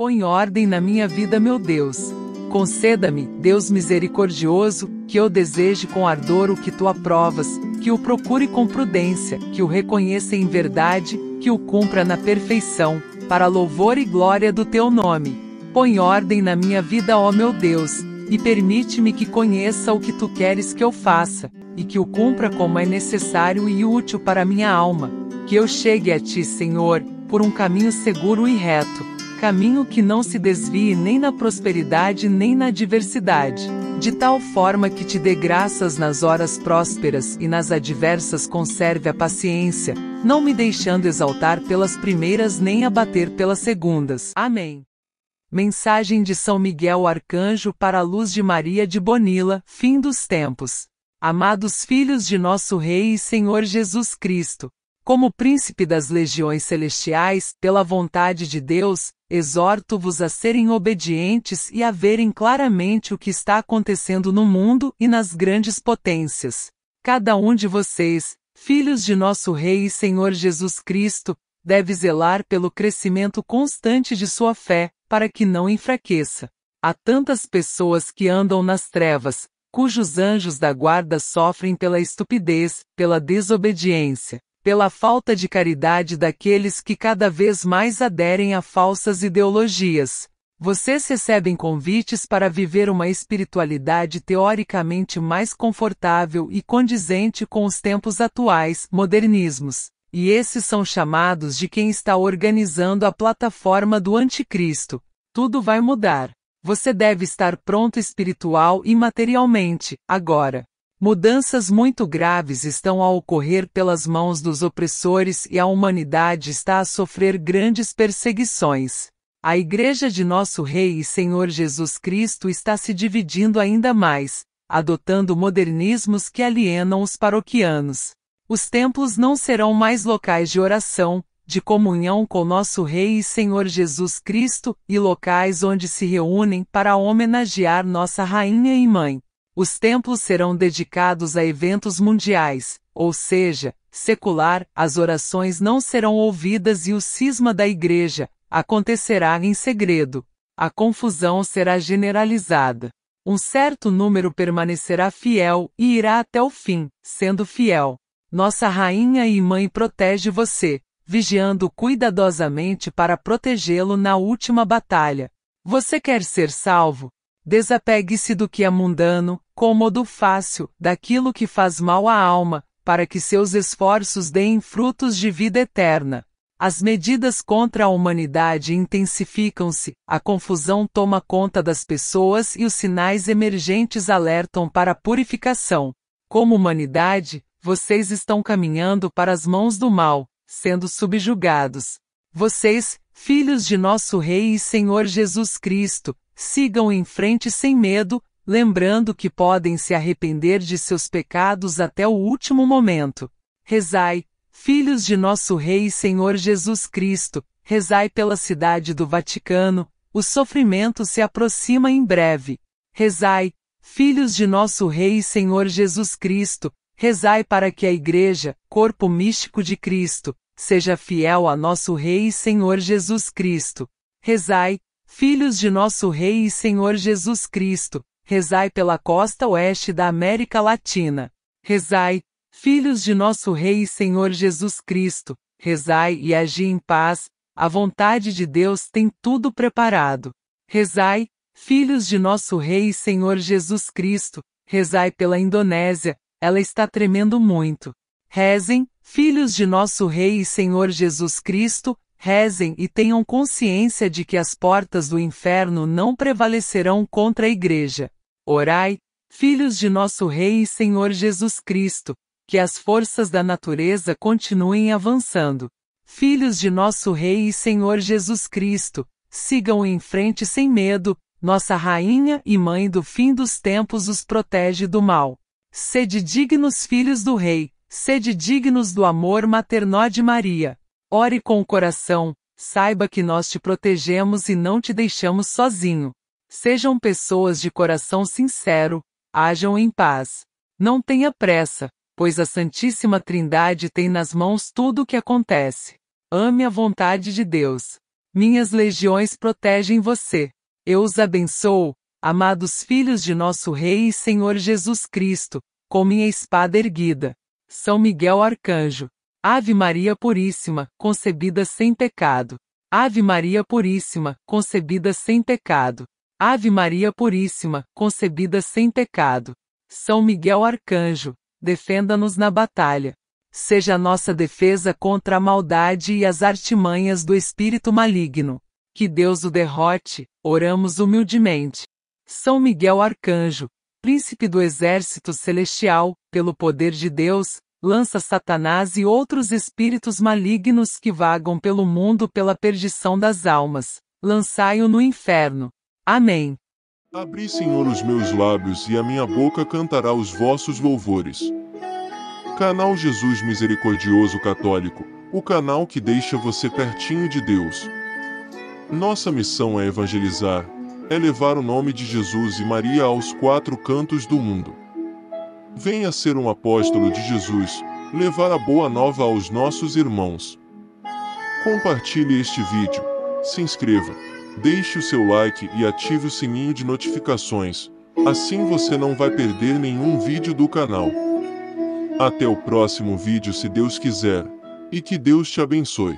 Põe ordem na minha vida, meu Deus. Conceda-me, Deus misericordioso, que eu deseje com ardor o que tu aprovas, que o procure com prudência, que o reconheça em verdade, que o cumpra na perfeição, para louvor e glória do teu nome. Põe ordem na minha vida, ó meu Deus, e permite-me que conheça o que tu queres que eu faça, e que o cumpra como é necessário e útil para minha alma. Que eu chegue a ti, Senhor, por um caminho seguro e reto, caminho que não se desvie nem na prosperidade nem na adversidade, de tal forma que te dê graças nas horas prósperas e nas adversas conserve a paciência, não me deixando exaltar pelas primeiras nem abater pelas segundas. Amém. Mensagem de São Miguel Arcanjo para a luz de Maria de Bonila, fim dos tempos. Amados filhos de nosso Rei e Senhor Jesus Cristo, como príncipe das legiões celestiais, pela vontade de Deus, exorto-vos a serem obedientes e a verem claramente o que está acontecendo no mundo e nas grandes potências. Cada um de vocês, filhos de nosso Rei e Senhor Jesus Cristo, deve zelar pelo crescimento constante de sua fé, para que não enfraqueça. Há tantas pessoas que andam nas trevas, cujos anjos da guarda sofrem pela estupidez, pela desobediência, pela falta de caridade daqueles que cada vez mais aderem a falsas ideologias. Vocês recebem convites para viver uma espiritualidade teoricamente mais confortável e condizente com os tempos atuais, modernismos. E esses são chamados de quem está organizando a plataforma do anticristo. Tudo vai mudar. Você deve estar pronto espiritual e materialmente, agora. Mudanças muito graves estão a ocorrer pelas mãos dos opressores e a humanidade está a sofrer grandes perseguições. A Igreja de nosso Rei e Senhor Jesus Cristo está se dividindo ainda mais, adotando modernismos que alienam os paroquianos. Os templos não serão mais locais de oração, de comunhão com nosso Rei e Senhor Jesus Cristo, e locais onde se reúnem para homenagear nossa Rainha e Mãe. Os templos serão dedicados a eventos mundiais, ou seja, secular, as orações não serão ouvidas e o cisma da Igreja acontecerá em segredo. A confusão será generalizada. Um certo número permanecerá fiel e irá até o fim, sendo fiel. Nossa rainha e mãe protege você, vigiando cuidadosamente para protegê-lo na última batalha. Você quer ser salvo? Desapegue-se do que é mundano, cômodo fácil, daquilo que faz mal à alma, para que seus esforços deem frutos de vida eterna. As medidas contra a humanidade intensificam-se, a confusão toma conta das pessoas e os sinais emergentes alertam para a purificação. Como humanidade, vocês estão caminhando para as mãos do mal, sendo subjugados. Vocês, filhos de nosso Rei e Senhor Jesus Cristo, sigam em frente sem medo, lembrando que podem se arrepender de seus pecados até o último momento. Rezai, filhos de nosso Rei e Senhor Jesus Cristo, rezai pela cidade do Vaticano, o sofrimento se aproxima em breve. Rezai, filhos de nosso Rei e Senhor Jesus Cristo, Rezai para que a Igreja, corpo místico de Cristo, seja fiel a nosso Rei e Senhor Jesus Cristo. Rezai, filhos de nosso Rei e Senhor Jesus Cristo, rezai pela costa oeste da América Latina. Rezai, filhos de nosso Rei e Senhor Jesus Cristo, rezai e agi em paz, a vontade de Deus tem tudo preparado. Rezai, filhos de nosso Rei e Senhor Jesus Cristo, rezai pela Indonésia, ela está tremendo muito. Rezem, filhos de nosso Rei e Senhor Jesus Cristo, rezem e tenham consciência de que as portas do inferno não prevalecerão contra a Igreja. Orai, filhos de nosso Rei e Senhor Jesus Cristo, que as forças da natureza continuem avançando. Filhos de nosso Rei e Senhor Jesus Cristo, sigam em frente sem medo, nossa Rainha e Mãe do fim dos tempos os protege do mal. Sede dignos filhos do Rei, sede dignos do amor maternó de Maria. Ore com o coração, saiba que nós te protegemos e não te deixamos sozinho. Sejam pessoas de coração sincero, hajam em paz. Não tenha pressa, pois a Santíssima Trindade tem nas mãos tudo o que acontece. Ame a vontade de Deus. Minhas legiões protegem você. Eu os abençoo, amados filhos de nosso Rei e Senhor Jesus Cristo, com minha espada erguida. São Miguel Arcanjo. Ave Maria Puríssima, concebida sem pecado. Ave Maria Puríssima, concebida sem pecado. Ave Maria Puríssima, concebida sem pecado. São Miguel Arcanjo, defenda-nos na batalha. Seja nossa defesa contra a maldade e as artimanhas do espírito maligno. Que Deus o derrote, oramos humildemente. São Miguel Arcanjo, príncipe do exército celestial, pelo poder de Deus, lança Satanás e outros espíritos malignos que vagam pelo mundo pela perdição das almas. Lançai-o no inferno. Amém. Abri, Senhor, os meus lábios e a minha boca cantará os vossos louvores. Canal Jesus Misericordioso Católico, o canal que deixa você pertinho de Deus. Nossa missão é evangelizar, é levar o nome de Jesus e Maria aos quatro cantos do mundo. Venha ser um apóstolo de Jesus, levar a boa nova aos nossos irmãos. Compartilhe este vídeo, se inscreva, deixe o seu like e ative o sininho de notificações, assim você não vai perder nenhum vídeo do canal. Até o próximo vídeo se Deus quiser, e que Deus te abençoe.